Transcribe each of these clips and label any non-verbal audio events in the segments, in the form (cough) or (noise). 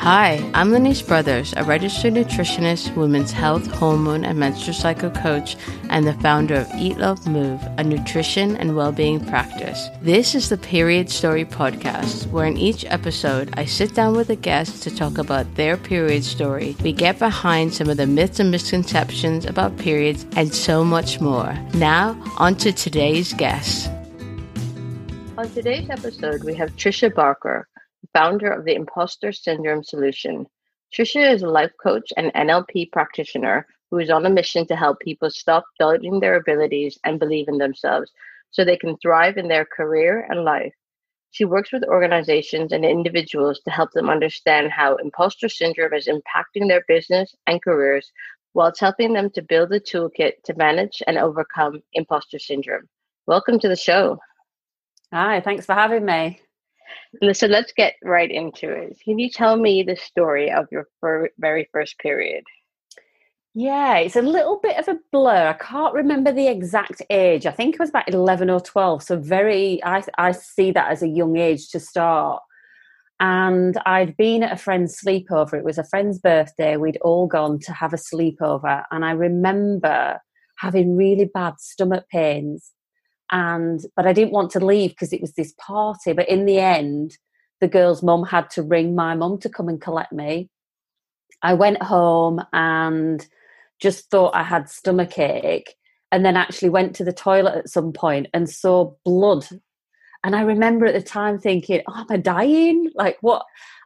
Hi, I'm Lanice Brothers, a registered nutritionist, women's health, hormone, and menstrual cycle coach, and the founder of Eat Love Move, a nutrition and well-being practice. This is the Period Story podcast, where in each episode I sit down with a guest to talk about their period story. We get behind some of the myths and misconceptions about periods and so much more. Now, on to today's guest. On today's episode, we have Trisha Barker founder of the Imposter Syndrome Solution. Trisha is a life coach and NLP practitioner who is on a mission to help people stop doubting their abilities and believe in themselves so they can thrive in their career and life. She works with organizations and individuals to help them understand how imposter syndrome is impacting their business and careers, whilst helping them to build a toolkit to manage and overcome imposter syndrome. Welcome to the show. Hi, thanks for having me. So let's get right into it. Can you tell me the story of your fir- very first period? Yeah, it's a little bit of a blur. I can't remember the exact age. I think it was about 11 or 12. So, very, I, I see that as a young age to start. And I'd been at a friend's sleepover. It was a friend's birthday. We'd all gone to have a sleepover. And I remember having really bad stomach pains and but I didn't want to leave because it was this party. But in the end, the girl's mum had to ring my mum to come and collect me. I went home and just thought I had stomach ache, and then actually went to the toilet at some point and saw blood. And I remember at the time thinking, "Oh, am I dying? Like what?"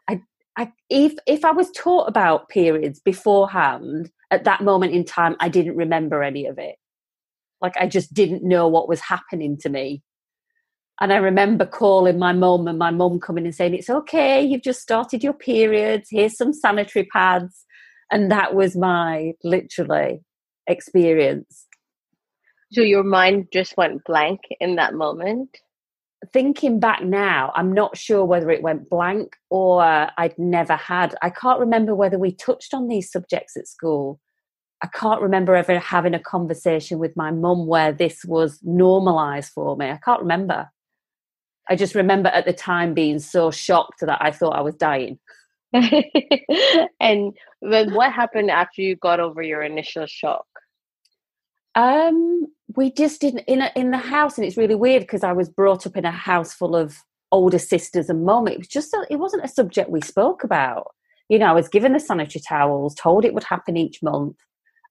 I, I, if if I was taught about periods beforehand at that moment in time, I didn't remember any of it. Like I just didn't know what was happening to me. And I remember calling my mum and my mum coming and saying, It's okay, you've just started your periods, here's some sanitary pads. And that was my literally experience. So your mind just went blank in that moment? Thinking back now, I'm not sure whether it went blank or I'd never had. I can't remember whether we touched on these subjects at school. I can't remember ever having a conversation with my mum where this was normalized for me. I can't remember. I just remember at the time being so shocked that I thought I was dying. (laughs) and what happened after you got over your initial shock? Um, we just didn't in a, in the house, and it's really weird because I was brought up in a house full of older sisters and mum. It was just a, it wasn't a subject we spoke about. You know, I was given the sanitary towels, told it would happen each month,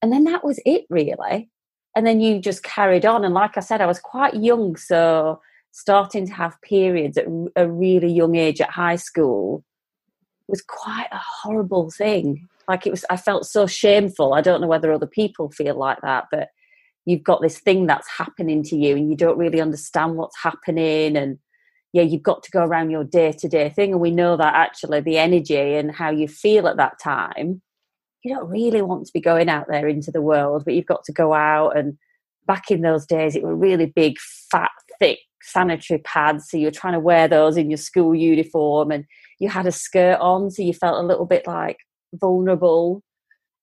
and then that was it, really. And then you just carried on. And like I said, I was quite young. So starting to have periods at a really young age at high school was quite a horrible thing. Like it was, I felt so shameful. I don't know whether other people feel like that, but you've got this thing that's happening to you and you don't really understand what's happening. And yeah, you've got to go around your day to day thing. And we know that actually the energy and how you feel at that time you don't really want to be going out there into the world, but you've got to go out. And back in those days, it were really big, fat, thick sanitary pads. So you're trying to wear those in your school uniform, and you had a skirt on, so you felt a little bit like vulnerable.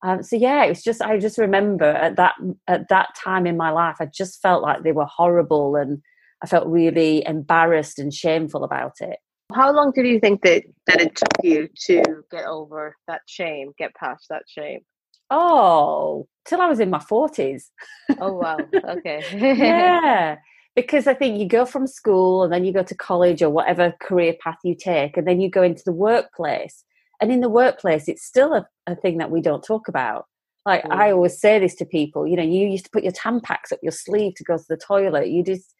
Um, so yeah, it was just I just remember at that at that time in my life, I just felt like they were horrible, and I felt really embarrassed and shameful about it. How long did you think that that it took you to get over that shame, get past that shame? Oh, till I was in my forties. Oh wow. Okay. (laughs) yeah. Because I think you go from school and then you go to college or whatever career path you take, and then you go into the workplace. And in the workplace, it's still a, a thing that we don't talk about. Like mm. I always say this to people, you know, you used to put your Tampax up your sleeve to go to the toilet. You just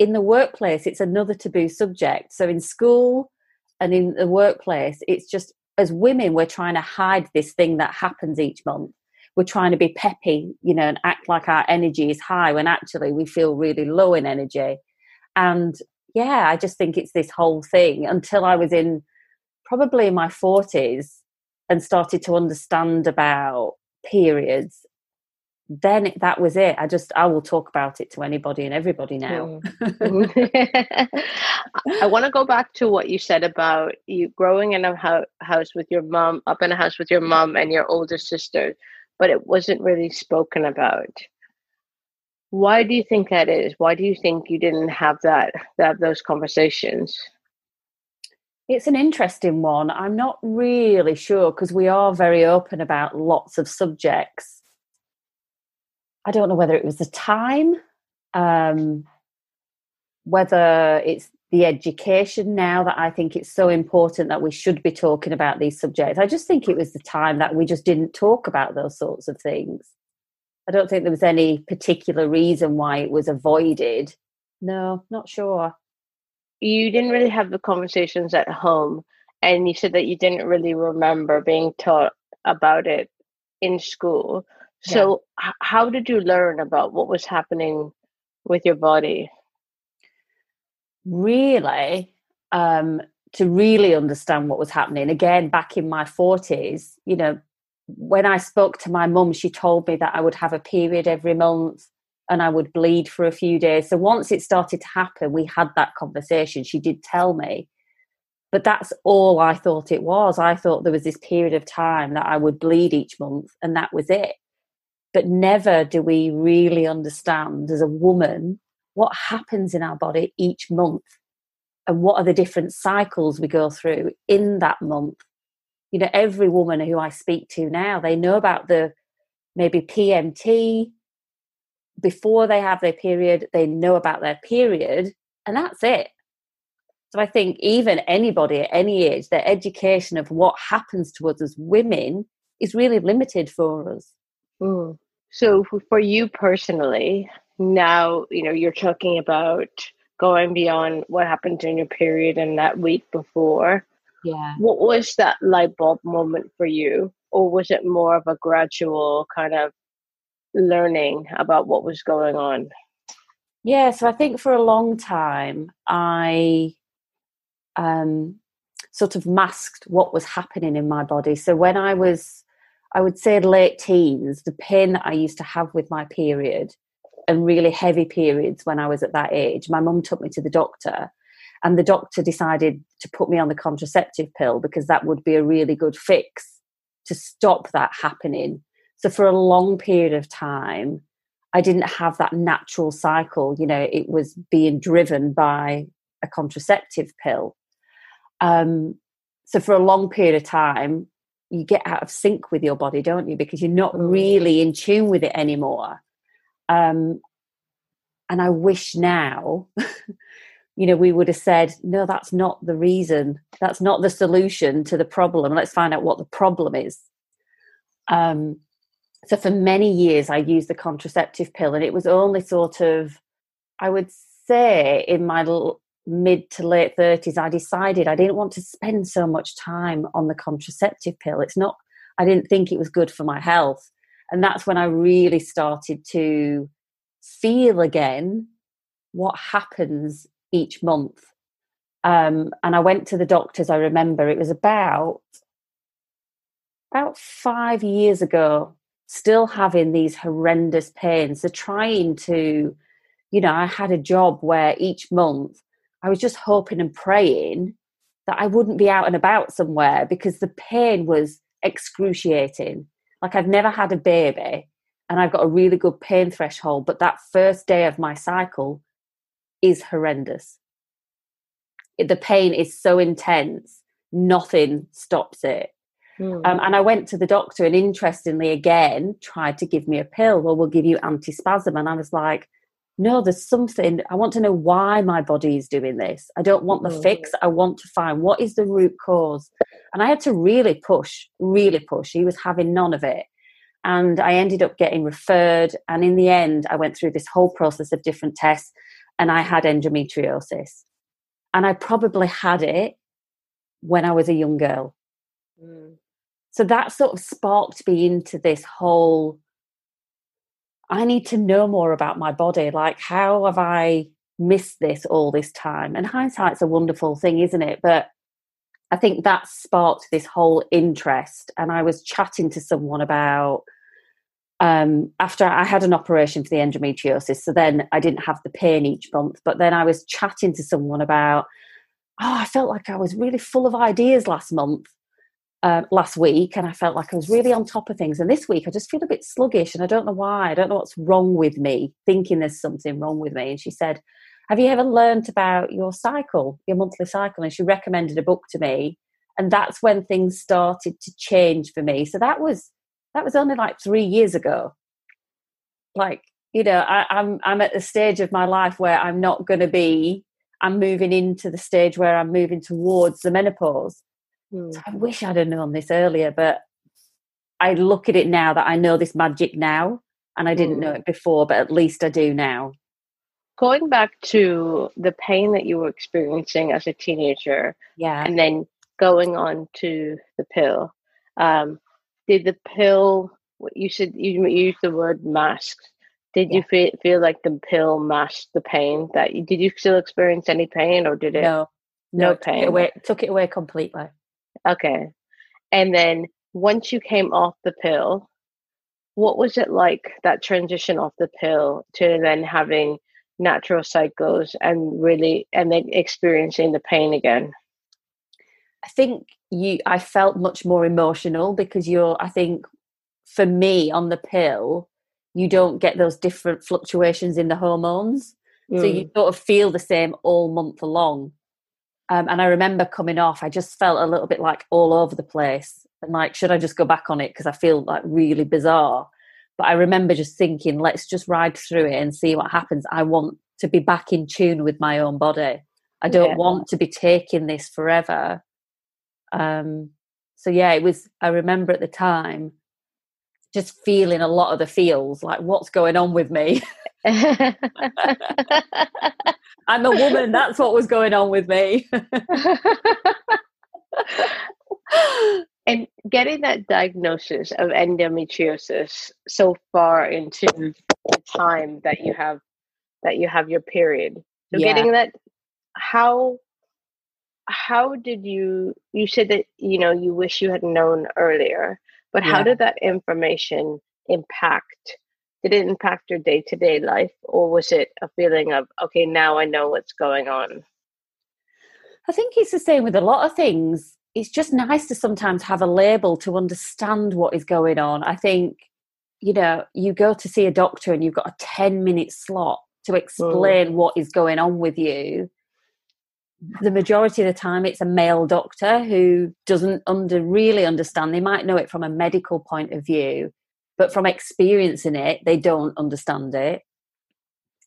in the workplace, it's another taboo subject. So in school and in the workplace, it's just as women, we're trying to hide this thing that happens each month. We're trying to be peppy, you know, and act like our energy is high when actually we feel really low in energy. And yeah, I just think it's this whole thing until I was in probably in my 40s and started to understand about periods then it, that was it. I just I will talk about it to anybody and everybody now. Mm. (laughs) I want to go back to what you said about you growing in a ho- house with your mom, up in a house with your mom and your older sister, but it wasn't really spoken about. Why do you think that is? Why do you think you didn't have that that those conversations? It's an interesting one. I'm not really sure because we are very open about lots of subjects. I don't know whether it was the time, um, whether it's the education now that I think it's so important that we should be talking about these subjects. I just think it was the time that we just didn't talk about those sorts of things. I don't think there was any particular reason why it was avoided. No, not sure. You didn't really have the conversations at home, and you said that you didn't really remember being taught about it in school. So, h- how did you learn about what was happening with your body? Really, um, to really understand what was happening, again, back in my 40s, you know, when I spoke to my mum, she told me that I would have a period every month and I would bleed for a few days. So once it started to happen, we had that conversation. She did tell me. But that's all I thought it was. I thought there was this period of time that I would bleed each month and that was it. But never do we really understand as a woman what happens in our body each month and what are the different cycles we go through in that month. You know every woman who i speak to now they know about the maybe pmt before they have their period they know about their period and that's it. So i think even anybody at any age their education of what happens to us as women is really limited for us mm. so for you personally now you know you're talking about going beyond what happened during your period and that week before yeah. What was that light bulb moment for you? Or was it more of a gradual kind of learning about what was going on? Yeah, so I think for a long time I um, sort of masked what was happening in my body. So when I was, I would say late teens, the pain that I used to have with my period and really heavy periods when I was at that age, my mum took me to the doctor and the doctor decided to put me on the contraceptive pill because that would be a really good fix to stop that happening. So for a long period of time, I didn't have that natural cycle. You know, it was being driven by a contraceptive pill. Um, so for a long period of time, you get out of sync with your body, don't you? Because you're not really in tune with it anymore. Um, and I wish now (laughs) you know, we would have said, no, that's not the reason. That's not the solution to the problem. Let's find out what the problem is. Um, so for many years, I used the contraceptive pill, and it was only sort of, I would say, in my mid to late 30s, I decided I didn't want to spend so much time on the contraceptive pill. It's not, I didn't think it was good for my health. And that's when I really started to feel again what happens each month. Um, and I went to the doctors. I remember it was about about five years ago. Still having these horrendous pains. So trying to, you know, I had a job where each month I was just hoping and praying that I wouldn't be out and about somewhere because the pain was excruciating. Like I've never had a baby and I've got a really good pain threshold, but that first day of my cycle is horrendous. The pain is so intense, nothing stops it. Mm. Um, and I went to the doctor, and interestingly, again, tried to give me a pill. Well, we'll give you antispasm. And I was like, no, there's something. I want to know why my body is doing this. I don't want the mm. fix. I want to find what is the root cause. And I had to really push, really push. He was having none of it. And I ended up getting referred. And in the end, I went through this whole process of different tests and I had endometriosis. And I probably had it when I was a young girl. Mm. So that sort of sparked me into this whole I need to know more about my body. Like, how have I missed this all this time? And hindsight's a wonderful thing, isn't it? But I think that sparked this whole interest. And I was chatting to someone about um, after I had an operation for the endometriosis, so then I didn't have the pain each month. But then I was chatting to someone about, oh, I felt like I was really full of ideas last month, uh, last week, and I felt like I was really on top of things. And this week, I just feel a bit sluggish, and I don't know why. I don't know what's wrong with me, thinking there's something wrong with me. And she said, have you ever learned about your cycle, your monthly cycle? And she recommended a book to me. And that's when things started to change for me. So that was that was only like three years ago. Like, you know, I, I'm I'm at the stage of my life where I'm not gonna be I'm moving into the stage where I'm moving towards the menopause. Mm. So I wish I'd have known this earlier, but I look at it now that I know this magic now and I didn't mm. know it before, but at least I do now going back to the pain that you were experiencing as a teenager yeah and then going on to the pill um, did the pill you said you used the word masks did yeah. you feel, feel like the pill masked the pain that you did you still experience any pain or did it no no, no pain it, away, took it away completely okay and then once you came off the pill what was it like that transition off the pill to then having natural cycles and really and then experiencing the pain again i think you i felt much more emotional because you're i think for me on the pill you don't get those different fluctuations in the hormones mm. so you mm. sort of feel the same all month long um, and i remember coming off i just felt a little bit like all over the place and like should i just go back on it because i feel like really bizarre but I remember just thinking, let's just ride through it and see what happens. I want to be back in tune with my own body. I don't yeah. want to be taking this forever. Um, so yeah, it was. I remember at the time just feeling a lot of the feels like what's going on with me. (laughs) I'm a woman. That's what was going on with me. (laughs) and getting that diagnosis of endometriosis so far into the time that you have that you have your period so yeah. getting that how how did you you said that you know you wish you had known earlier but yeah. how did that information impact did it impact your day-to-day life or was it a feeling of okay now i know what's going on i think it's the same with a lot of things it's just nice to sometimes have a label to understand what is going on. I think, you know, you go to see a doctor and you've got a 10 minute slot to explain mm. what is going on with you. The majority of the time, it's a male doctor who doesn't under really understand. They might know it from a medical point of view, but from experiencing it, they don't understand it.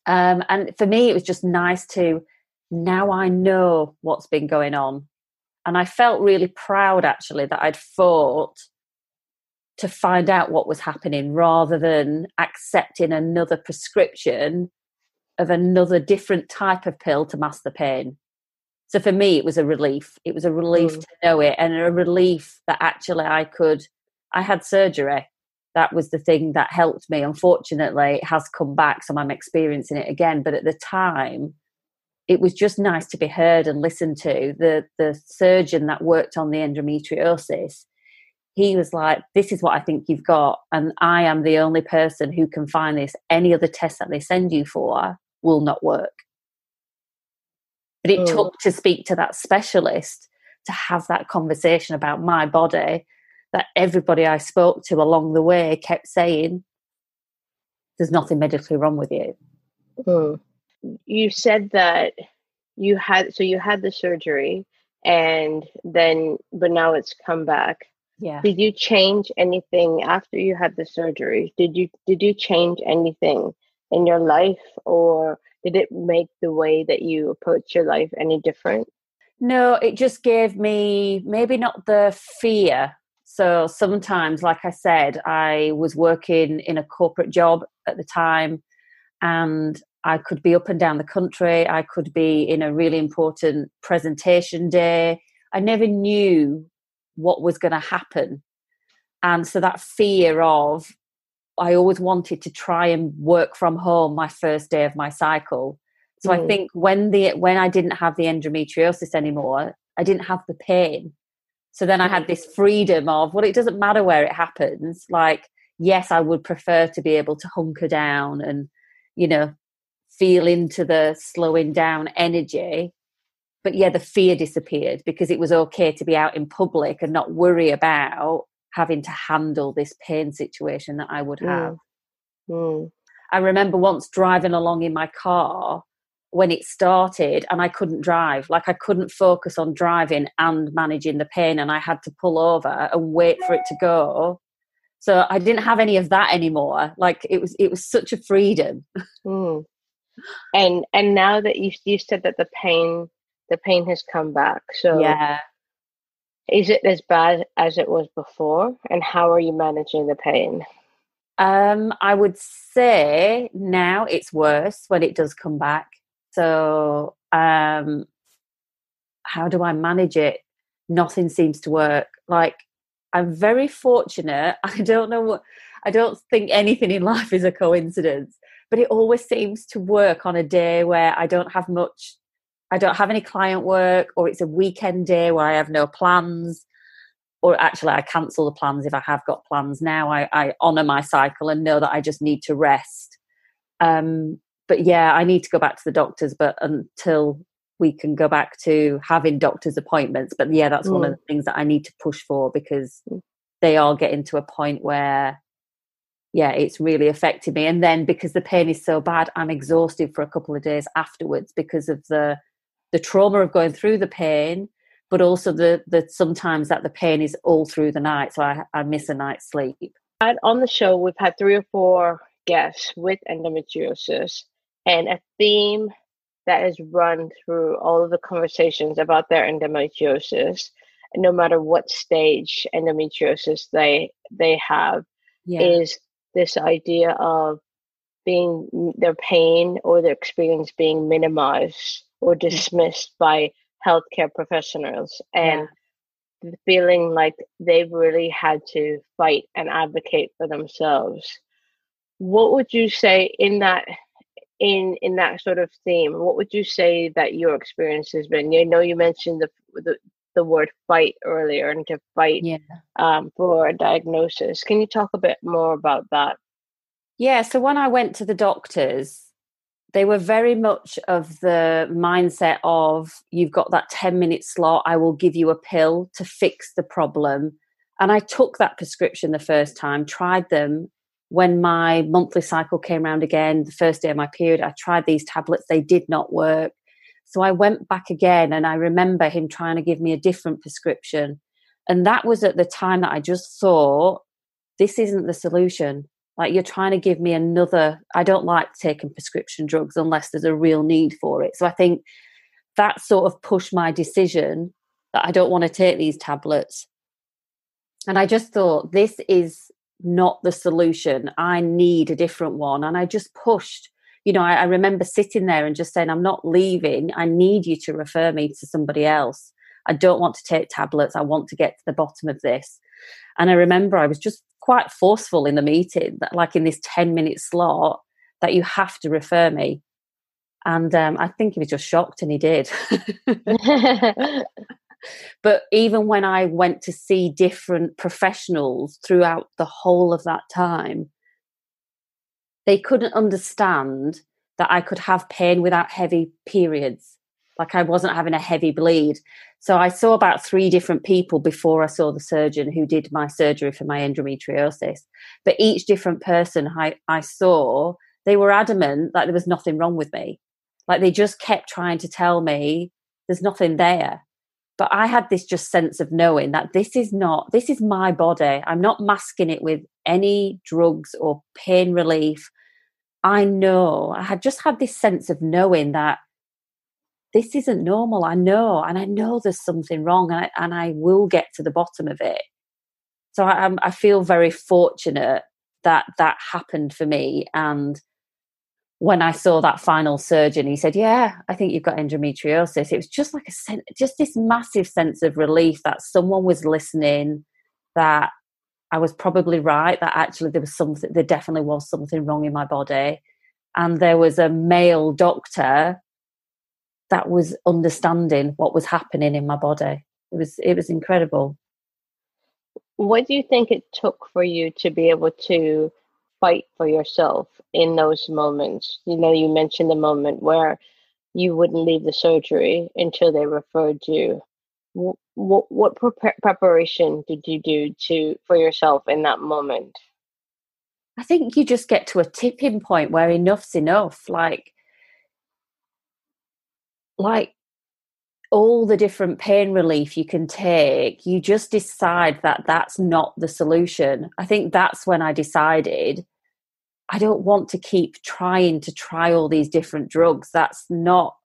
Um, and for me, it was just nice to now I know what's been going on and I felt really proud actually that I'd fought to find out what was happening rather than accepting another prescription of another different type of pill to mask the pain. So for me, it was a relief. It was a relief mm. to know it and a relief that actually I could, I had surgery. That was the thing that helped me. Unfortunately, it has come back, so I'm experiencing it again. But at the time, it was just nice to be heard and listened to. The the surgeon that worked on the endometriosis, he was like, "This is what I think you've got, and I am the only person who can find this. Any other test that they send you for will not work." But it oh. took to speak to that specialist to have that conversation about my body. That everybody I spoke to along the way kept saying, "There's nothing medically wrong with you." Oh you said that you had so you had the surgery and then but now it's come back. Yeah. Did you change anything after you had the surgery? Did you did you change anything in your life or did it make the way that you approach your life any different? No it just gave me maybe not the fear so sometimes like i said i was working in a corporate job at the time and I could be up and down the country. I could be in a really important presentation day. I never knew what was going to happen. And so that fear of, I always wanted to try and work from home my first day of my cycle. So mm. I think when the when I didn't have the endometriosis anymore, I didn't have the pain. So then I had this freedom of, well, it doesn't matter where it happens. Like, yes, I would prefer to be able to hunker down and, you know, feel into the slowing down energy but yeah the fear disappeared because it was okay to be out in public and not worry about having to handle this pain situation that i would mm. have mm. Mm. i remember once driving along in my car when it started and I couldn't drive. Like I couldn't focus on driving and managing the pain and I had to pull over and wait for it to go. So I didn't have any of that anymore. Like it was it was such a freedom. (laughs) Mm. And and now that you you said that the pain the pain has come back. So Yeah. Is it as bad as it was before? And how are you managing the pain? Um, I would say now it's worse when it does come back. So, um, how do I manage it? Nothing seems to work. Like, I'm very fortunate. (laughs) I don't know what, I don't think anything in life is a coincidence, but it always seems to work on a day where I don't have much, I don't have any client work, or it's a weekend day where I have no plans or actually I cancel the plans if I have got plans now. I, I honor my cycle and know that I just need to rest. Um, but yeah, I need to go back to the doctors, but until we can go back to having doctor's appointments. But yeah, that's mm. one of mm. the things that I need to push for because mm. they are getting to a point where, yeah, it's really affecting me. And then because the pain is so bad, I'm exhausted for a couple of days afterwards because of the the trauma of going through the pain but also the the sometimes that the pain is all through the night, so I, I miss a night's sleep. And on the show, we've had three or four guests with endometriosis, and a theme that is run through all of the conversations about their endometriosis, no matter what stage endometriosis they they have, yeah. is this idea of being their pain or their experience being minimized or dismissed by healthcare professionals and yeah. feeling like they've really had to fight and advocate for themselves what would you say in that in in that sort of theme what would you say that your experience has been? You know you mentioned the the, the word fight earlier and to fight yeah. um, for a diagnosis. Can you talk a bit more about that? Yeah so when i went to the doctors they were very much of the mindset of you've got that 10 minute slot i will give you a pill to fix the problem and i took that prescription the first time tried them when my monthly cycle came around again the first day of my period i tried these tablets. They did not work. So i went back again and i remember him trying to give me a different prescription. And that was at the time that i just thought this isn't the solution. Like you're trying to give me another i don't like taking prescription drugs unless there's a real need for it. So i think that sort of pushed my decision that i don't want to take these tablets. And i just thought this is not the solution. I need a different one. And i just pushed you know I, I remember sitting there and just saying i'm not leaving. I need you to refer me to somebody else. I don't want to take tablets. I want to get to the bottom of this. And i remember i was just quite forceful in the meeting that like in this 10 minute slot that you have to refer me. And um, i think he was just shocked and he did (laughs) (laughs) (laughs) but even when i went to see different professionals throughout the whole of that time they couldn't understand that i could have pain without heavy periods like i wasn't having a heavy bleed so I saw about three different people before I saw the surgeon who did my surgery for my endometriosis. But each different person I, I saw, they were adamant that there was nothing wrong with me. Like they just kept trying to tell me there's nothing there. But I had this just sense of knowing that this is not, this is my body. I'm not masking it with any drugs or pain relief. I know, I had just had this sense of knowing that this isn't normal. I know, and I know there's something wrong, and I, and I will get to the bottom of it. So I, I feel very fortunate that that happened for me. And when I saw that final surgeon, he said, "Yeah, I think you've got endometriosis." It was just like a sense, just this massive sense of relief that someone was listening, that I was probably right, that actually there was something, there definitely was something wrong in my body, and there was a male doctor that was understanding what was happening in my body. It was it was incredible. What do you think it took for you to be able to fight for yourself in those moments? You know, you mentioned the moment where you wouldn't leave the surgery until they referred you. What what, pre- preparation did you do to for yourself in that moment? I think you just get to a tipping point where enough's enough. Like like all the different pain relief you can take, you just decide that that's not the solution. I think that's when I decided I don't want to keep trying to try all these different drugs. That's not,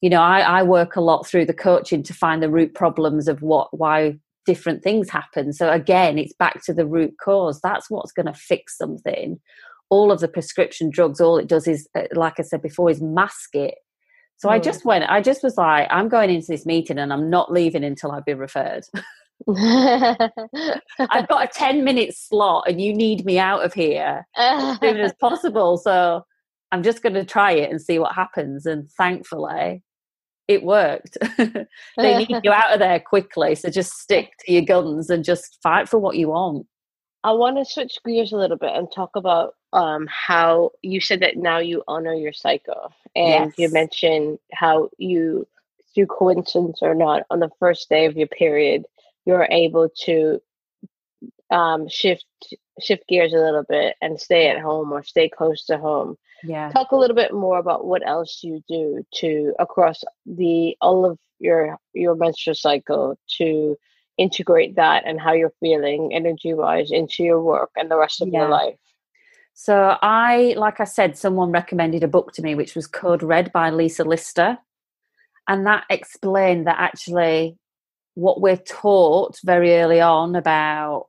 you know, I, I work a lot through the coaching to find the root problems of what, why different things happen. So again, it's back to the root cause. That's what's going to fix something. All of the prescription drugs, all it does is, uh, like I said before, is mask it so mm. I just went, I just was like, I'm going into this meeting and I'm not leaving until I've been referred. (laughs) (laughs) I've got a 10 minute slot and you need me out of here as soon as (laughs) possible. So I'm just going to try it and see what happens. And thankfully, it worked. (laughs) they need you out of there quickly. So just stick to your guns and just fight for what you want. I want to switch gears a little bit and talk about um, how you said that now you honor your cycle, and yes. you mentioned how you, through coincidence or not, on the first day of your period, you're able to um, shift shift gears a little bit and stay at home or stay close to home. Yeah. Talk a little bit more about what else you do to across the all of your your menstrual cycle to integrate that and how you're feeling energy wise into your work and the rest of yeah. your life. So I, like I said, someone recommended a book to me which was Code Red by Lisa Lister. And that explained that actually what we're taught very early on about,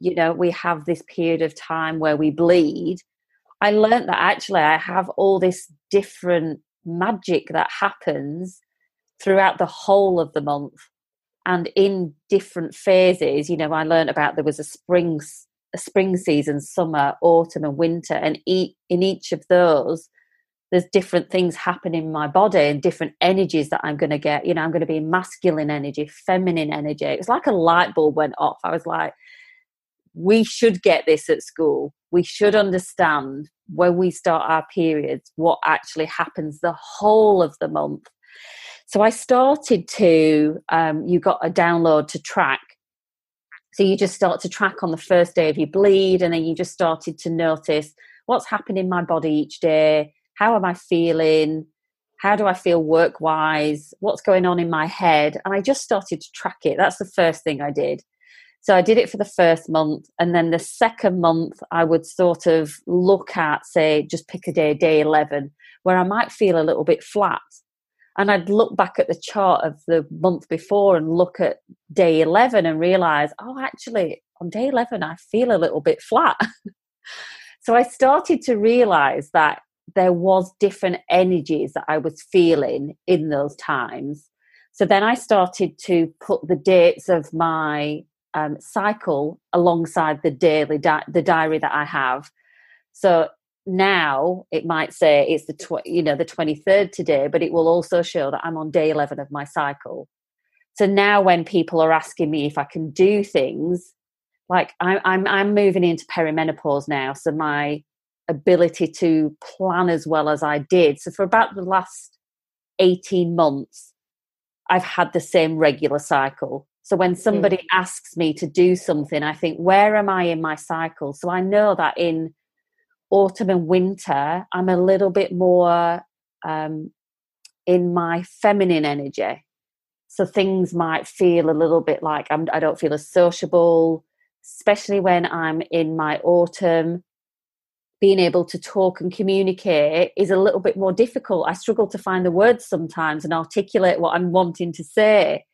you know, we have this period of time where we bleed. I learned that actually I have all this different magic that happens throughout the whole of the month and in different phases you know i learned about there was a spring a spring season summer autumn and winter and in each of those there's different things happening in my body and different energies that i'm going to get you know i'm going to be masculine energy feminine energy it's like a light bulb went off i was like we should get this at school we should understand when we start our periods what actually happens the whole of the month so I started to, um, you got a download to track. So you just start to track on the first day of your bleed, and then you just started to notice what's happening in my body each day. How am I feeling? How do I feel work wise? What's going on in my head? And I just started to track it. That's the first thing I did. So I did it for the first month. And then the second month, I would sort of look at, say, just pick a day, day 11, where I might feel a little bit flat and I'd look back at the chart of the month before and look at day 11 and realize, oh, actually, on day 11, I feel a little bit flat. (laughs) so I started to realize that there was different energies that I was feeling in those times. So then I started to put the dates of my um, cycle alongside the daily di- the diary that I have. So now it might say it's the tw- you know the 23rd today but it will also show that i'm on day 11 of my cycle so now when people are asking me if i can do things like I'm, I'm i'm moving into perimenopause now so my ability to plan as well as i did so for about the last 18 months i've had the same regular cycle so when somebody mm. asks me to do something i think where am i in my cycle so i know that in autumn and winter, I'm a little bit more um, in my feminine energy. So things might feel a little bit like I'm, I don't feel as sociable, especially when I'm in my autumn. Being able to talk and communicate is a little bit more difficult. I struggle to find the words sometimes and articulate what I'm wanting to say.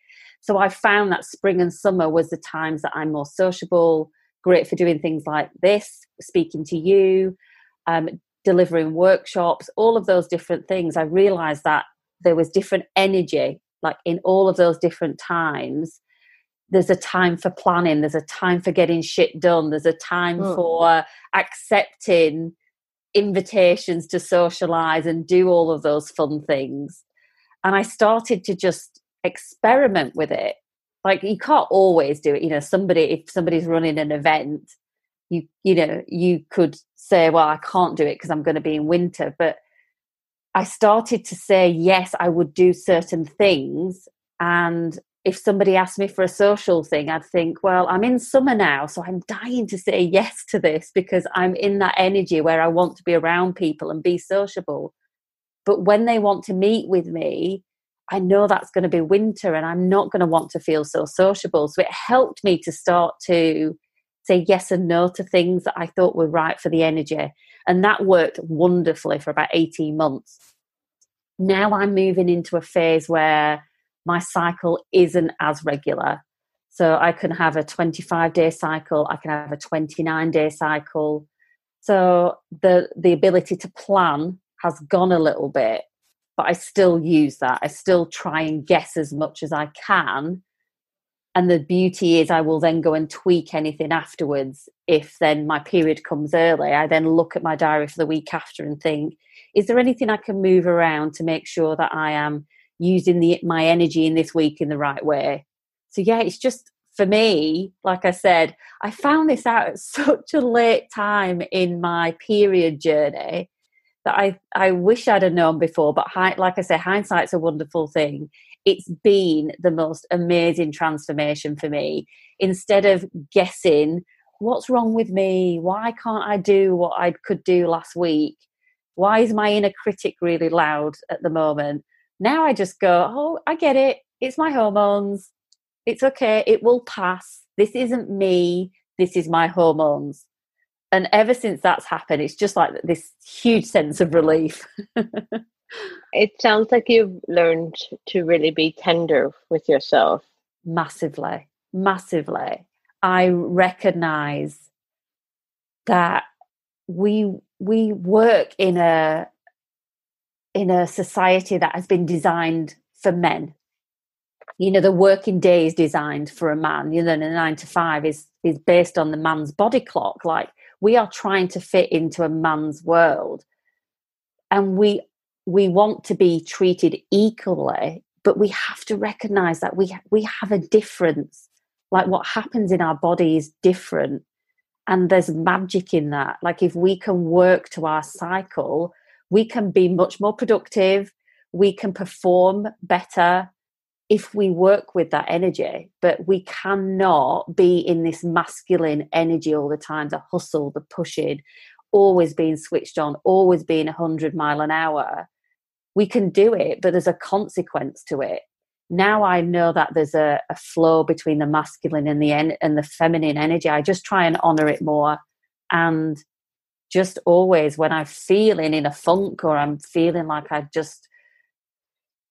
So I found that spring and summer was the times that I'm more sociable, great for doing things like this, speaking to you, um, delivering workshops, all of those different things, I realized that there was different energy, like in all of those different times. There's a time for planning, there's a time for getting shit done, there's a time oh. for accepting invitations to socialize and do all of those fun things. And I started to just experiment with it. Like you can't always do it. You know, somebody, if somebody's running an event, you you know you could say well i can't do it because i'm going to be in winter but i started to say yes i would do certain things and if somebody asked me for a social thing i'd think well i'm in summer now so i'm dying to say yes to this because i'm in that energy where i want to be around people and be sociable but when they want to meet with me I know that's going to be winter and I'm not going to want to feel so sociable. So it helped me to start to say yes and no to things that I thought were right for the energy. And that worked wonderfully for about 18 months. Now I'm moving into a phase where my cycle isn't as regular. So I can have a 25 day cycle, I can have a 29 day cycle. So the the ability to plan has gone a little bit, but I still use that. I still try and guess as much as I can. And the beauty is I will then go and tweak anything afterwards. If then my period comes early, I then look at my diary for the week after and think, is there anything I can move around to make sure that I am using the my energy in this week in the right way? So yeah, it's just for me, like I said, I found this out at (laughs) such a late time in my period journey that I, I wish I'd have known before. But like I say, hindsight's a wonderful thing. It's been the most amazing transformation for me. Instead of guessing, what's wrong with me? Why can't I do what I could do last week? Why is my inner critic really loud at the moment? Now I just go, oh, I get it. It's my hormones. It's okay. It will pass. This isn't me. This is my hormones and ever since that's happened it's just like this huge sense of relief (laughs) it sounds like you've learned to really be tender with yourself massively massively i recognize that we we work in a in a society that has been designed for men. You know the working day is designed for a man. You know the nine to five is is based on the man's body clock. Like we are trying to fit into a man's world. And we we want to be treated equally but we have to recognize that we we have a difference. Like what happens in our body is different and there's magic in that. Like if we can work to our cycle we can be much more productive we can perform better if we work with that energy, but we cannot be in this masculine energy all the time the hustle, the pushing, always being switched on, always being 100 mile an hour. We can do it, but there's a consequence to it. Now I know that there's a, a flow between the masculine and the en- and the feminine energy. I just try and honor it more, and just always when I'm feeling in a funk or I'm feeling like I just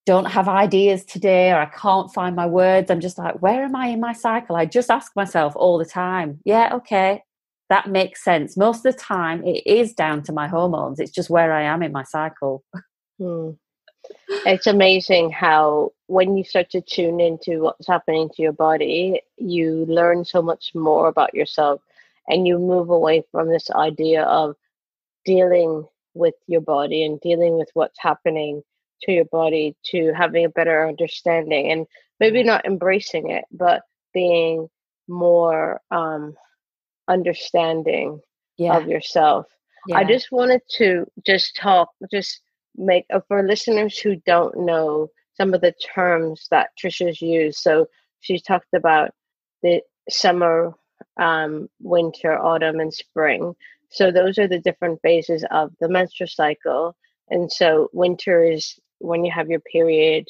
don't have ideas today or I can't find my words. I'm just like, where am I in my cycle? I just ask myself all the time, yeah, okay, that makes sense. Most of the time, it is down to my hormones. It's just where I am in my cycle. Hmm. It's amazing how, when you start to tune into what's happening to your body, you learn so much more about yourself and you move away from this idea of dealing with your body and dealing with what's happening to your body to having a better understanding and maybe not embracing it but being more um understanding yeah. of yourself yeah. i just wanted to just talk just make uh, for listeners who don't know some of the terms that trisha's used so she talked about the summer um, winter autumn and spring so those are the different phases of the menstrual cycle and so winter is when you have your period.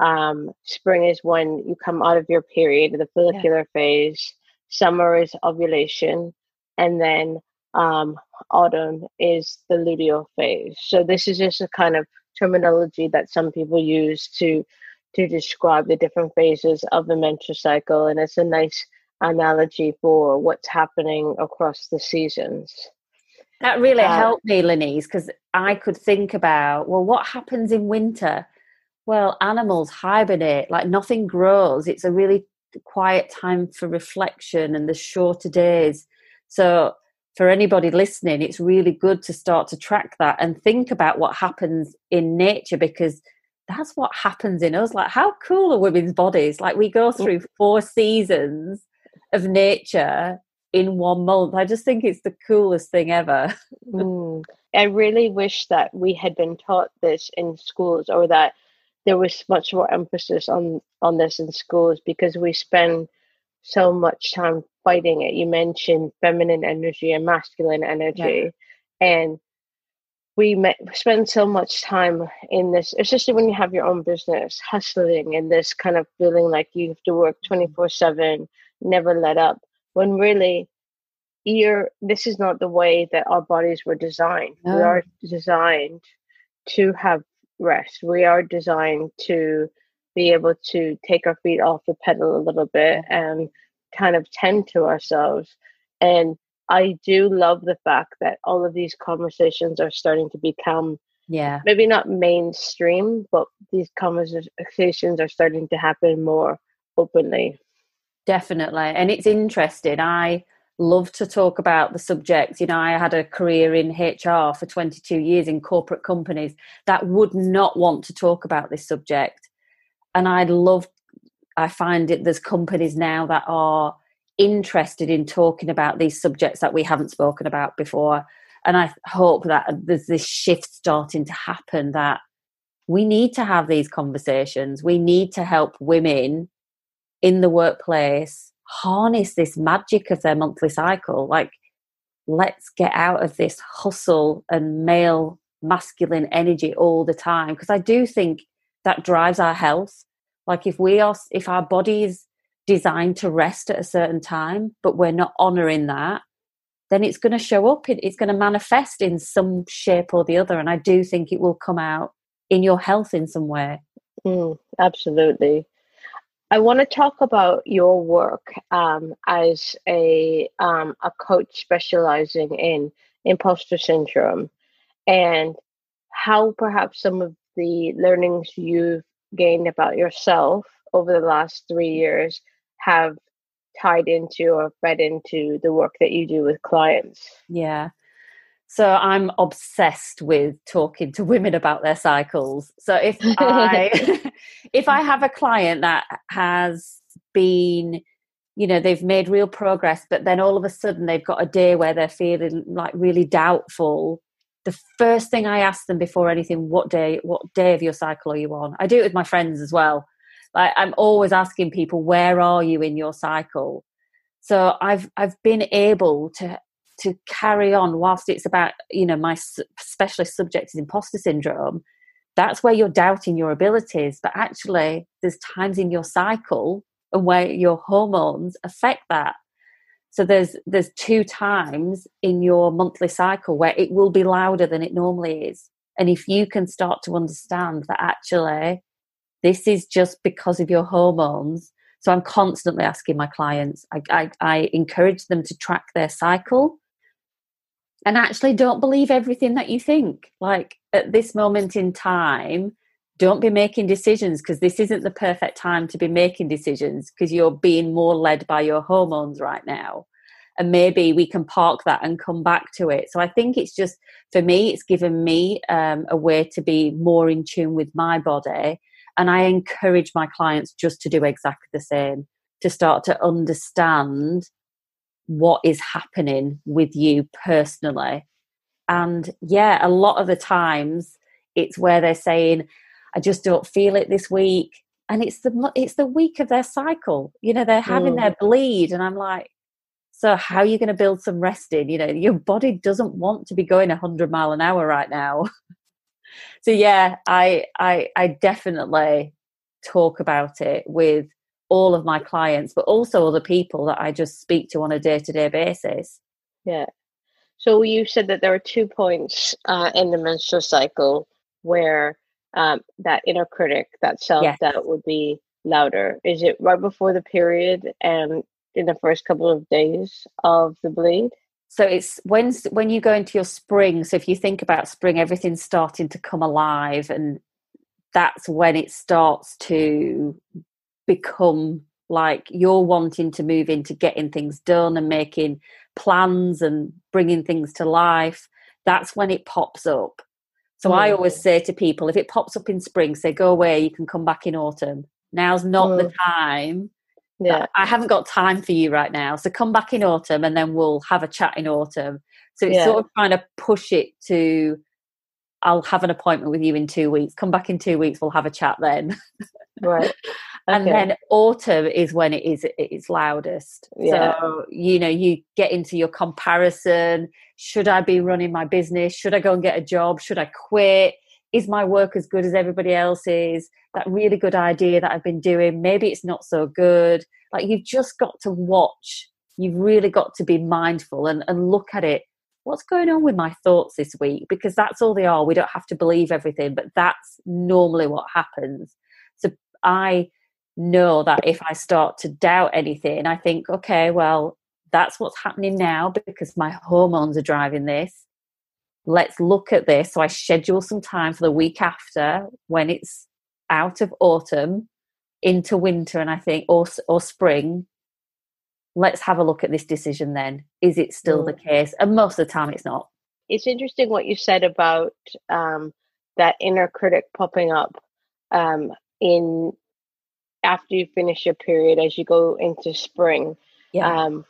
Um, spring is when you come out of your period, the follicular yeah. phase. Summer is ovulation, and then um, autumn is the luteal phase. So this is just a kind of terminology that some people use to to describe the different phases of the menstrual cycle, and it's a nice analogy for what's happening across the seasons. That really uh, helped me, Lanice, because I could think about, well, what happens in winter? Well, animals hibernate, like nothing grows. It's a really quiet time for reflection and the shorter days. So, for anybody listening, it's really good to start to track that and think about what happens in nature because that's what happens in us. Like, how cool are women's bodies? Like, we go through four seasons of nature in one month. I just think it's the coolest thing ever. (laughs) mm. I really wish that we had been taught this in schools or that there was much more emphasis on on this in schools because we spend so much time fighting it. You mentioned feminine energy and masculine energy. Yeah. And we may spend so much time in this, especially when you have your own business, hustling and this kind of feeling like you have to work 24 7, never let up, when really you're, this is not the way that our bodies were designed. No. We are designed to have rest. We are designed to be able to take our feet off the pedal a little bit mm. and kind of tend to ourselves. And I do love the fact that all of these conversations are starting to become yeah maybe not mainstream but these conversations are starting to happen more openly definitely and it's interesting i love to talk about the subject you know i had a career in hr for 22 years in corporate companies that would not want to talk about this subject and i love i find it there's companies now that are interested in talking about these subjects that we haven't spoken about before. And I hope that there's this shift starting to happen that we need to have these conversations. We need to help women in the workplace harness this magic of their monthly cycle. Like, let's get out of this hustle and male masculine energy all the time. Because I do think that drives our health. Like, if we are, if our body is designed to rest at a certain time, but we're not honoring that, then it's going to show up. It's going to manifest in some shape or the other. And I do think it will come out in your health in some way. Mm, absolutely. I want to talk about your work um, as a um, a coach specializing in imposter syndrome, and how perhaps some of the learnings you've gained about yourself over the last three years have tied into or fed into the work that you do with clients? Yeah. So I'm obsessed with talking to women about their cycles. So if I (laughs) if I have a client that has been you know they've made real progress but then all of a sudden they've got a day where they're feeling like really doubtful the first thing i ask them before anything what day what day of your cycle are you on? I do it with my friends as well. Like i'm always asking people where are you in your cycle? So i've i've been able to to carry on whilst it's about you know my specialist subject is imposter syndrome that's where you're doubting your abilities. But actually there's times in your cycle and where your hormones affect that. So there's there's two times in your monthly cycle where it will be louder than it normally is. And if you can start to understand that actually this is just because of your hormones. So I'm constantly asking my clients, I, I, I encourage them to track their cycle and actually don't believe everything that you think. Like at this moment in time, don't be making decisions because this isn't the perfect time to be making decisions because you're being more led by your hormones right now. And maybe we can park that and come back to it. So I think it's just, for me, it's given me um, a way to be more in tune with my body and I encourage my clients just to do exactly the same, to start to understand what is happening with you personally. And yeah, a lot of the times it's where they're saying, I just don't feel it this week. And it's the it's the week of their cycle. You know, they're having mm. their bleed. And I'm like, so how are you going to build some rest in? You know, your body doesn't want to be going 100 mile an hour right now. (laughs) so yeah, I I I definitely talk about it with all of my clients, but also other people that I just speak to on a day to day basis. Yeah. So you said that there are two points uh, in the menstrual cycle where um, that inner critic, that self yes. that would be louder. Is it right before the period and in the first couple of days of the bleed? so it's when when you go into your spring so if you think about spring everything's starting to come alive and that's when it starts to become like you're wanting to move into getting things done and making plans and bringing things to life that's when it pops up. So mm. i always say to people if it pops up in spring say go away you can come back in autumn. Now's not mm. the time yeah. I haven't got time for you right now so come back in autumn and then we'll have a chat in autumn. So it's yeah. sort of trying to push it to i'll have an appointment with you in two weeks. Come back in two weeks we'll have a chat then. Right and then autumn is when it is its loudest. Yeah. so you know you get into your comparison. Should i be running my business? Should i go and get a job? Should i quit? Is my work as good as everybody else's? That really good idea that i've been doing maybe it's not so good. Like you've just got to watch. You've really got to be mindful and, and look at it. What's going on with my thoughts this week? Because that's all they are. We don't have to believe everything but that's normally what happens. So i know that if I start to doubt anything, I think, okay, well, that's what's happening now because my hormones are driving this. Let's look at this. So I schedule some time for the week after when it's out of autumn into winter and I think or or spring. Let's have a look at this decision then. Is it still mm. the case? And most of the time it's not. It's interesting what you said about um, that inner critic popping up um, in after you finish your period as you go into spring. Yeah. Um,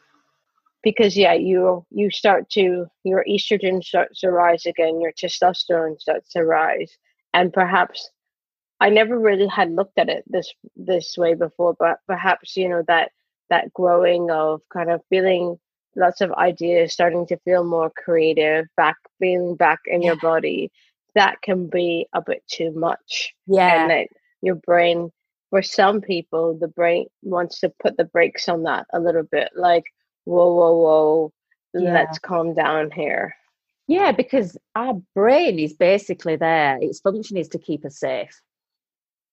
because yeah, you you start to your estrogen starts to rise again, your testosterone starts to rise, and perhaps I never really had looked at it this this way before, but perhaps you know that that growing of kind of feeling lots of ideas, starting to feel more creative, back feeling back in yeah. your body, that can be a bit too much. Yeah, and that your brain for some people, the brain wants to put the brakes on that a little bit, like, whoa, whoa, whoa, yeah. let's calm down here. Yeah, because our brain is basically there. Its function is to keep us safe.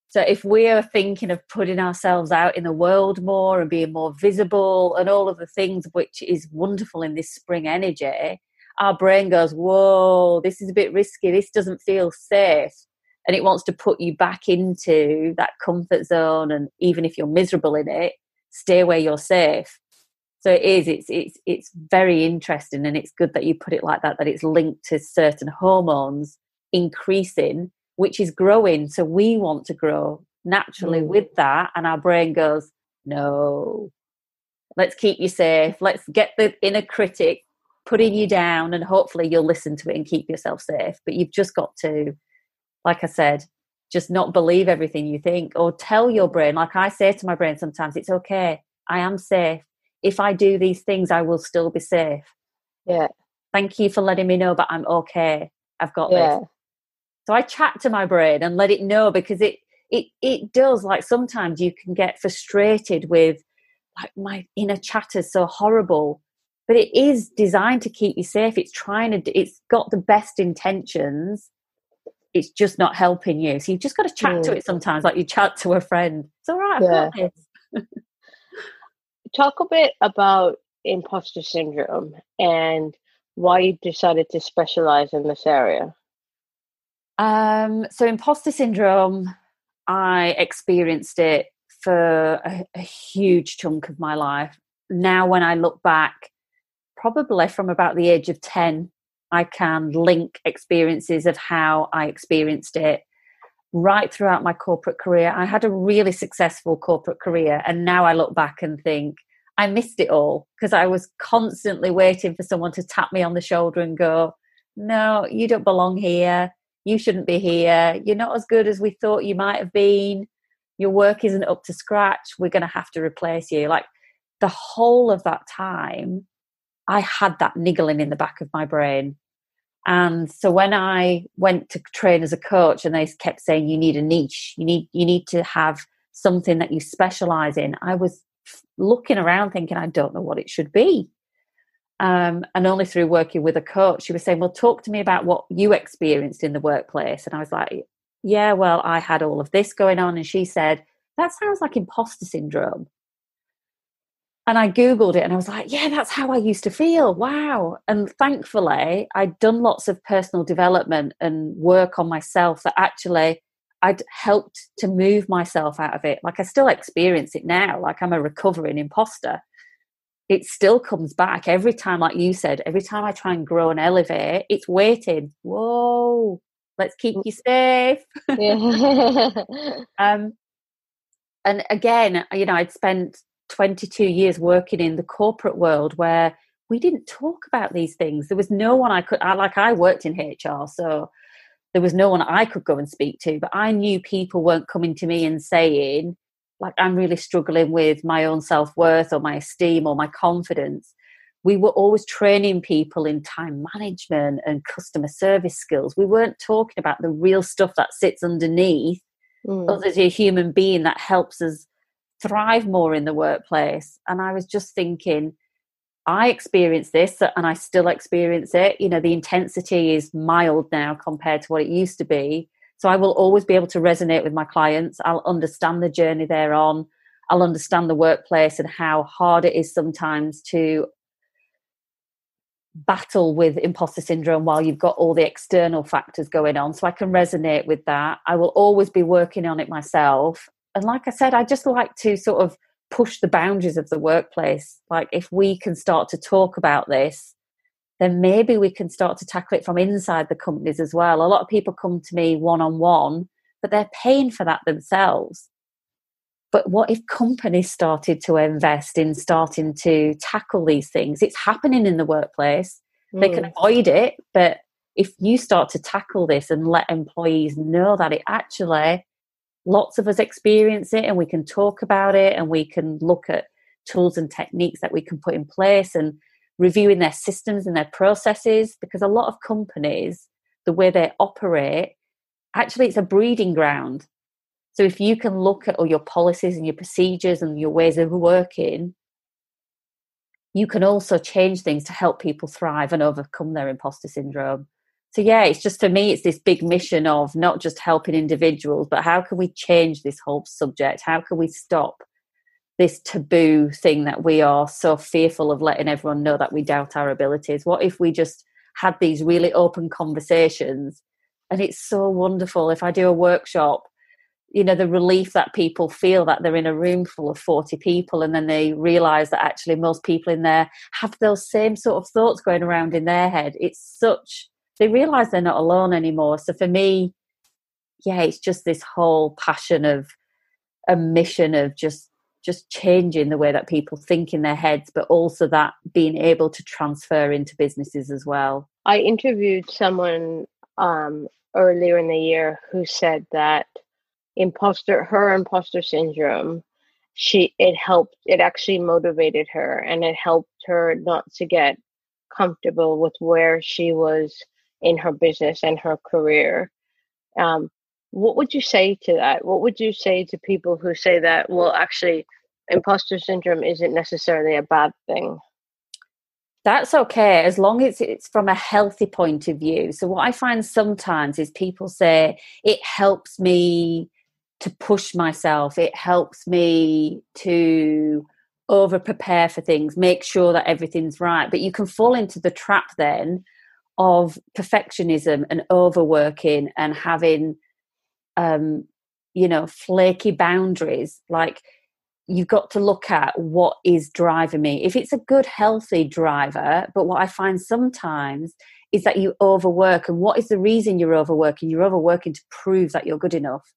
So if we are thinking of putting ourselves out in the world more and being more visible and all of the things which is wonderful in this spring energy, our brain goes, Whoa, this is a bit risky. This doesn't feel safe and it wants to put you back into that comfort zone and even if you're miserable in it stay where you're safe. So it is it's it's it's very interesting and it's good that you put it like that that it's linked to certain hormones increasing which is growing. So we want to grow naturally mm. with that and our brain goes no. Let's keep you safe. Let's get the inner critic putting you down and hopefully you'll listen to it and keep yourself safe. But you've just got to like I said, just not believe everything you think or tell your brain, like I say to my brain sometimes, it's okay. I am safe. If I do these things, I will still be safe. Yeah. Thank you for letting me know, but I'm okay. I've got yeah. this. So I chat to my brain and let it know because it it it does like sometimes you can get frustrated with like my inner chatter so horrible but it is designed to keep you safe it's trying to it's got the best intentions it's just not helping you. So you've just got to chat mm. to it sometimes, like you chat to a friend. It's all right, I've got this. (laughs) Talk a bit about imposter syndrome and why you decided to specialize in this area. Um, so imposter syndrome, I experienced it for a, a huge chunk of my life. Now, when I look back, probably from about the age of 10 I can link experiences of how I experienced it right throughout my corporate career. I had a really successful corporate career, and now I look back and think I missed it all because I was constantly waiting for someone to tap me on the shoulder and go, No, you don't belong here. You shouldn't be here. You're not as good as we thought you might have been. Your work isn't up to scratch. We're going to have to replace you. Like the whole of that time, I had that niggling in the back of my brain. And so when I went to train as a coach and they kept saying you need a niche, you need you need to have something that you specialize in, I was looking around thinking I don't know what it should be. Um, and only through working with a coach, she was saying, "Well, talk to me about what you experienced in the workplace." And I was like, "Yeah, well, I had all of this going on." And she said, "That sounds like imposter syndrome." And I Googled it and I was like, yeah, that's how I used to feel. Wow. And thankfully, I'd done lots of personal development and work on myself that actually I'd helped to move myself out of it. Like I still experience it now, like I'm a recovering imposter. It still comes back every time, like you said, every time I try and grow and elevate, it's waiting. Whoa, let's keep you safe. (laughs) (laughs) um, and again, you know, I'd spent 22 years working in the corporate world where we didn't talk about these things. There was no one I could, I, like I worked in HR, so there was no one I could go and speak to, but I knew people weren't coming to me and saying, like I'm really struggling with my own self worth or my esteem or my confidence, we were always training people in time management and customer service skills. We weren't talking about the real stuff that sits underneath mm. us as a human being that helps us thrive more in the workplace. And I was just thinking, I experienced this and I still experience it. You know, the intensity is mild now compared to what it used to be. So I will always be able to resonate with my clients. I'll understand the journey they're on. I'll understand the workplace and how hard it is sometimes to battle with imposter syndrome while you've got all the external factors going on. So I can resonate with that. I will always be working on it myself. And like I said, I just like to sort of push the boundaries of the workplace. Like if we can start to talk about this, then maybe we can start to tackle it from inside the companies as well. A lot of people come to me one on one, but they're paying for that themselves. But what if companies started to invest in starting to tackle these things? It's happening in the workplace. Mm. They can mm. avoid it, but if you start to tackle this and let employees know that it actually, lots of us experience it and we can talk about it and we can look at tools and techniques that we can put in place and reviewing their systems and their processes because a lot of companies, the way they operate, actually it's a breeding ground so if you can look at all your policies and your procedures and your ways of working, you can also change things to help people thrive and overcome their imposter syndrome. So yeah, it's just for me, it's this big mission of not just helping individuals, but how can we change this whole subject? How can we stop this taboo thing that we are so fearful of letting everyone know that we doubt our abilities? What if we just had these really open conversations? And it's so wonderful if I do a workshop you know the relief that people feel that they're in a room full of 40 people and then they realize that actually most people in there have those same sort of thoughts going around in their head it's such they realize they're not alone anymore. So for me yeah it's just this whole passion of a mission of just just changing the way that people think in their heads but also that being able to transfer into businesses as well. I interviewed someone um, earlier in the year who said that imposter her imposter syndrome she it helped it actually motivated her and it helped her not to get comfortable with where she was in her business and her career um, what would you say to that what would you say to people who say that well actually imposter syndrome isn't necessarily a bad thing that's okay as long as it's from a healthy point of view so what i find sometimes is people say it helps me to push myself. It helps me to over prepare for things, make sure that everything's right. But you can fall into the trap then of perfectionism and overworking and having, um, you know, flaky boundaries. Like you've got to look at what is driving me. If it's a good, healthy driver, but what I find sometimes is that you overwork. And what is the reason you're overworking? You're overworking to prove that you're good enough.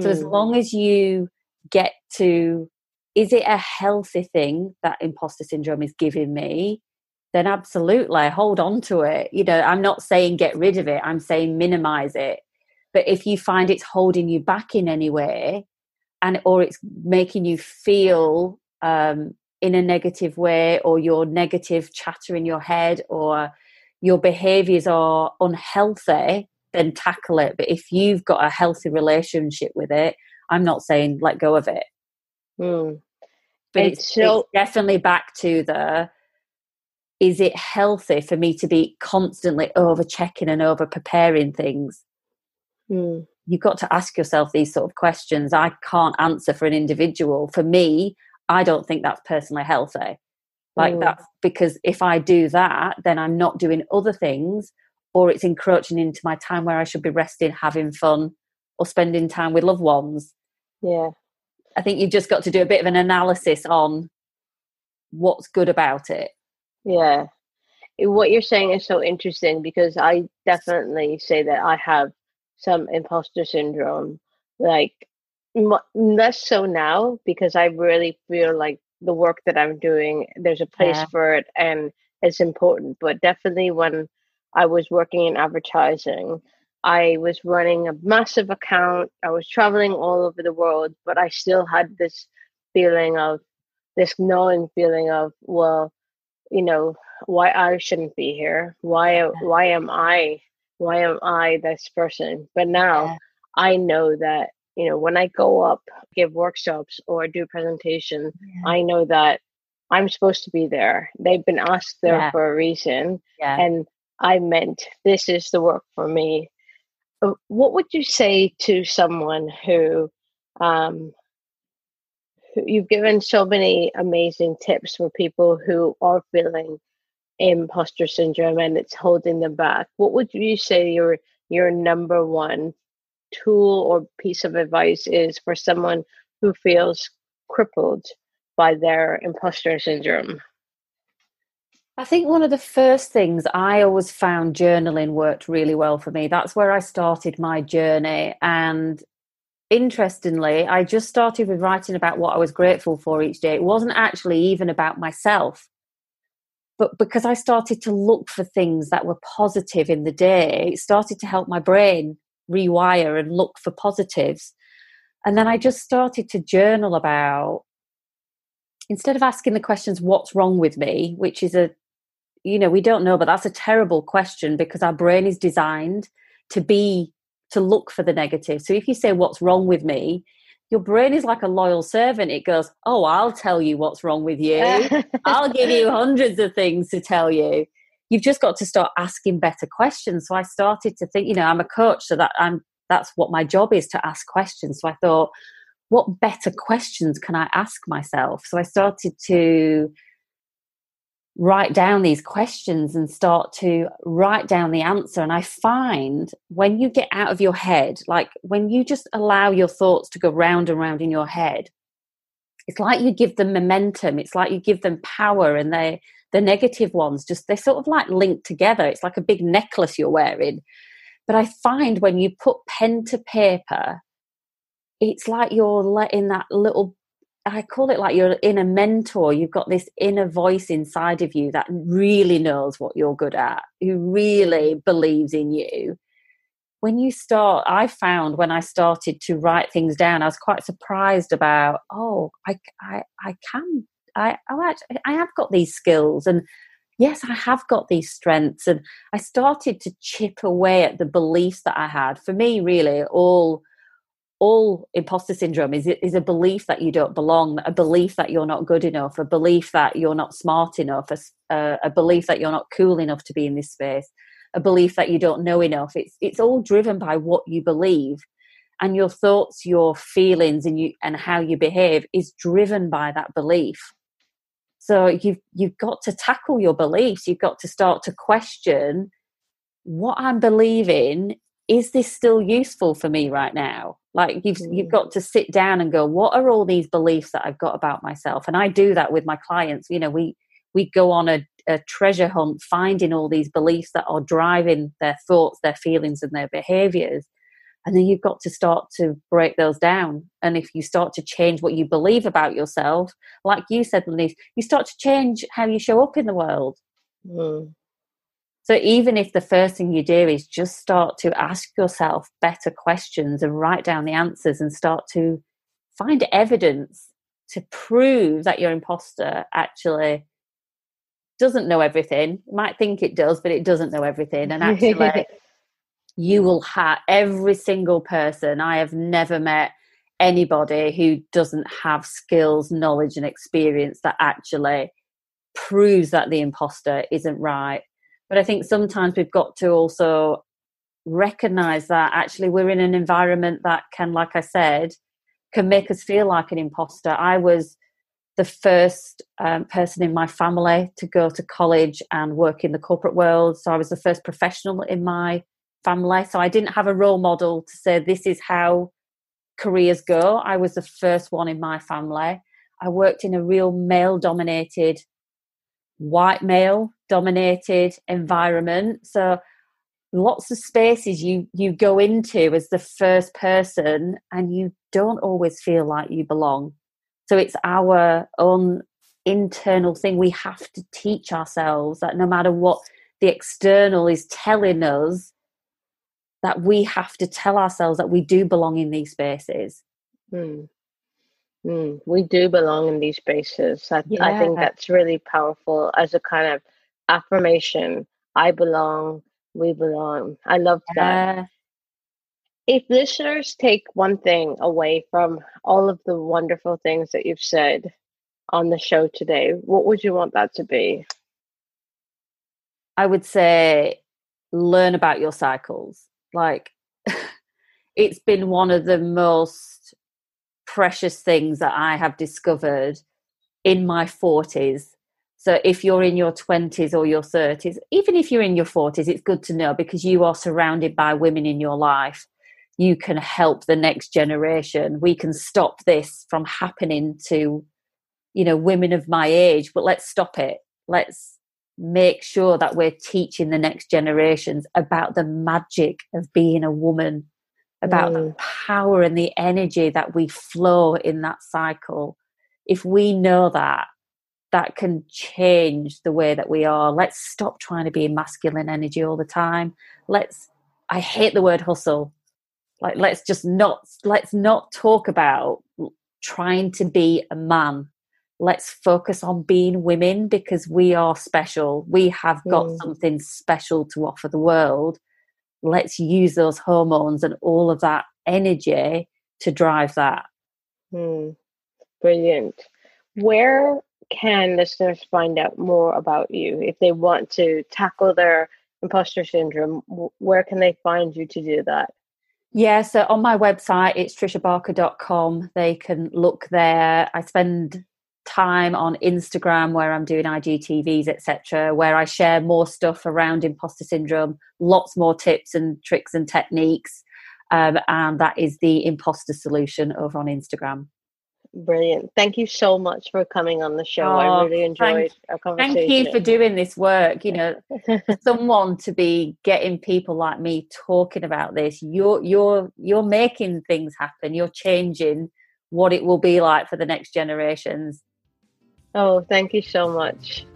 So mm. as hmm. long as you get to, is it a healthy thing that imposter syndrome is giving me? Then absolutely hold on to it. You know, I'm not saying get rid of it, I'm saying minimize it. But if you find it's holding you back in any way, and or it's making you feel um, in a negative way, or your negative chatter in your head, or your behaviors are unhealthy, then tackle it. But if you've got a healthy relationship with it, I'm not saying let go of it. Mm. But it's, so, it's definitely back to the is it healthy for me to be constantly over checking and over preparing things? Mm. You've got to ask yourself these sort of questions. I can't answer for an individual. For me, I don't think that's personally healthy. Like mm. that, because if I do that, then I'm not doing other things or it's encroaching into my time where I should be resting, having fun, or spending time with loved ones. Yeah. I think you've just got to do a bit of an analysis on what's good about it. Yeah. Eh, what you're saying is so interesting because I definitely say that I have some imposter syndrome. Like, less so now because I really feel like the work that I'm doing, there's a place yeah. for it and it's important. But definitely when I was working in advertising, I was running a massive account. I was traveling all over the world, but I still had this feeling of this knowing feeling of, well, you know, why I shouldn't be here. Why why am I why am I this person? But now yeah. I know that, you know, when I go up, give workshops or do presentations, yeah. I know that I'm supposed to be there. They've been asked there yeah. for a reason. And I meant this is the work for me. Uh, what would you say to someone who um, you've given so many amazing tips for people who are feeling imposter syndrome and it's holding them back what would you say your your number one tool or piece of advice is for someone who feels crippled by their imposter syndrome I think one of the first things I always found journaling worked really well for me. That's where I started my journey. And interestingly, I just started with writing about what I was grateful for each day. It wasn't actually even about myself, but because I started to look for things that were positive in the day, it started to help my brain rewire and look for positives. And then I just started to journal about, instead of asking the questions, what's wrong with me, which is a, you know, we don't know, but that's a terrible question because our brain is designed to be to look for the negative. So if you say, What's wrong with me? Your brain is like a loyal servant. It goes, Oh, I'll tell you what's wrong with you. (laughs) I'll give you hundreds of things to tell you. You've just got to start asking better questions. So I started to think, you know, I'm a coach, so that I'm that's what my job is to ask questions. So I thought, what better questions can I ask myself? So I started to write down these questions and start to write down the answer. And I find when you get out of your head, like when you just allow your thoughts to go round and round in your head, it's like you give them momentum. It's like you give them power, and they the negative ones just they're sort of like linked together. It's like a big necklace you're wearing. But I find when you put pen to paper, it's like you're letting that little I call it like your inner mentor. You've got this inner voice inside of you that really knows what you're good at, who really mm-hmm. believes in you. When you start, I found when I started to write things down, I was quite surprised about, oh, I, I, I can, I, oh, actually, I have got these skills, and yes, I have got these strengths, and I started to chip away at the beliefs that I had. For me, really, all all imposter syndrome is is a belief that you don't belong, a belief that you're not good enough, a belief that you're not smart enough, a, a belief that you're not cool enough to be in this space, a belief that you don't know enough. It's it's all driven by what you believe, and your thoughts, your feelings, and you and how you behave is driven by that belief. So you've you've got to tackle your beliefs. You've got to start to question what I'm believing. Is this still useful for me right now? Like you've mm. you've got to sit down and go what are all these beliefs that i've got about myself and i do that with my clients you know we we go on a, a treasure hunt finding all these beliefs that are driving their thoughts their feelings and their behaviors and then you've got to start to break those down and if you start to change what you believe about yourself like you said Lanice, you start to change how you show up in the world mm. So even if the first thing you do is just start to ask yourself better questions and write down the answers and start to find evidence to prove that your imposter actually doesn't know everything. You might think it does, but it doesn't know everything. And actually, (laughs) you will have every single person. I have never met anybody who doesn't have skills, knowledge, and experience that actually proves that the imposter isn't right but I think sometimes we've got to also recognize that actually we're in an environment that can, like I said, can make us feel like an imposter. I was the first um, person in my family to go to college and work in the corporate world. So I was the first professional in my family. So I didn't have a role model to say this is how careers go. I was the first one in my family. I worked in a real male dominated white male dominated environment so lots of spaces you you go into as the first person and you don't always feel like you belong so it's our own internal thing we have to teach ourselves that no matter what the external is telling us that we have to tell ourselves that we do belong in these spaces. Mm. Mm. We do belong in these spaces. I, yeah. I think that's really powerful as a kind of affirmation. I belong, we belong. I love that. If listeners take one thing away from all of the wonderful things that you've said on the show today, what would you want that to be? I would say learn about your cycles. Like, (laughs) it's been one of the most precious things that I have discovered in my 40s. So, if you're in your 20s or your 30s, even if you're in your 40s, it's good to know because you are surrounded by women in your life. You can help the next generation. We can stop this from happening to, you know, women of my age, but let's stop it. Let's make sure that we're teaching the next generations about the magic of being a woman, about mm. the power and the energy that we flow in that cycle. If we know that, that can change the way that we are. Let's stop trying to be masculine energy all the time. Let's, I hate the word hustle. Like, let's just not, let's not talk about trying to be a man let's focus on being women because we are special. We have got mm. something special to offer the world. Let's use those hormones and all of that energy to drive that. Mm. Brilliant. Where can listeners find out more about you if they want to tackle their imposter syndrome? Where can they find you to do that? Yeah, so on my website, it's trishabarker.com. They can look there. I spend time on Instagram where I'm doing IGTVs, etc., where I share more stuff around imposter syndrome, lots more tips and tricks and techniques. Um, and that is the imposter solution over on Instagram. Brilliant. Thank you so much for coming on the show. Oh, I really enjoyed thank, our conversation. Thank you for doing this work. You know, (laughs) someone to be getting people like me talking about this. You're you're you're making things happen. You're changing what it will be like for the next generations Oh, thank you so much.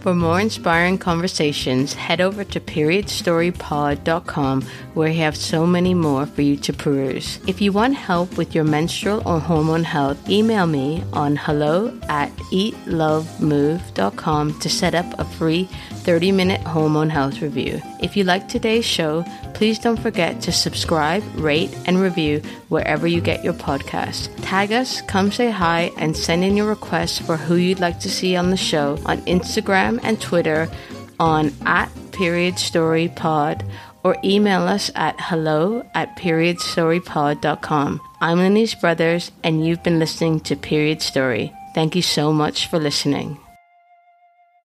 For more inspiring conversations, head over to periodstorypod.com where we have so many more for you to peruse. If you want help with your menstrual or hormone health, email me on hello at eatlovemove.com to set up a free 30 minute hormone health review. If you like today's show, please don't forget to subscribe, rate, and review wherever you get your podcast. Tag us, come say hi, and send in your requests for who you'd like to see on the show on Instagram and Twitter on at period story pod or email us at hello at periodstorypod.com. I'm Lanice Brothers, and you've been listening to Period Story. Thank you so much for listening.